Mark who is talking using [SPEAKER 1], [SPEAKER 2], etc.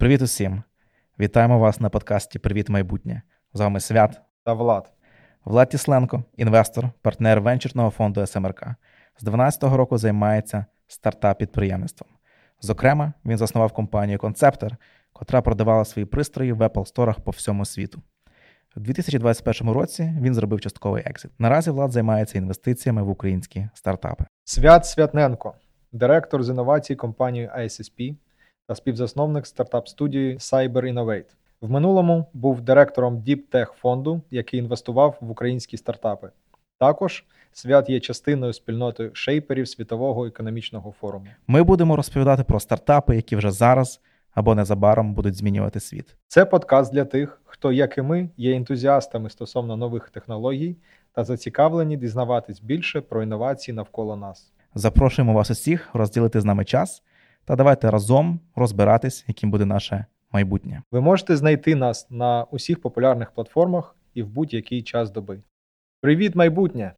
[SPEAKER 1] Привіт усім! Вітаємо вас на подкасті Привіт майбутнє. З вами Свят
[SPEAKER 2] та Влад.
[SPEAKER 1] Влад Тісленко, інвестор, партнер венчурного фонду СМРК. З 2012 року займається стартап-підприємництвом. Зокрема, він заснував компанію Conceptor, котра продавала свої пристрої в Apple Store по всьому світу. У 2021 році він зробив частковий екзит. Наразі Влад займається інвестиціями в українські стартапи.
[SPEAKER 2] Свят Святненко, директор з інновацій компанії ISSP та співзасновник стартап-студії Cyber Innovate. В минулому був директором Deep Tech фонду, який інвестував в українські стартапи. Також свят є частиною спільноти шейперів Світового економічного форуму.
[SPEAKER 1] Ми будемо розповідати про стартапи, які вже зараз або незабаром будуть змінювати світ.
[SPEAKER 2] Це подкаст для тих, хто, як і ми, є ентузіастами стосовно нових технологій та зацікавлені дізнаватись більше про інновації навколо нас.
[SPEAKER 1] Запрошуємо вас усіх розділити з нами час та давайте разом розбиратись, яким буде наше майбутнє.
[SPEAKER 2] Ви можете знайти нас на усіх популярних платформах і в будь-який час доби. Привіт, майбутнє!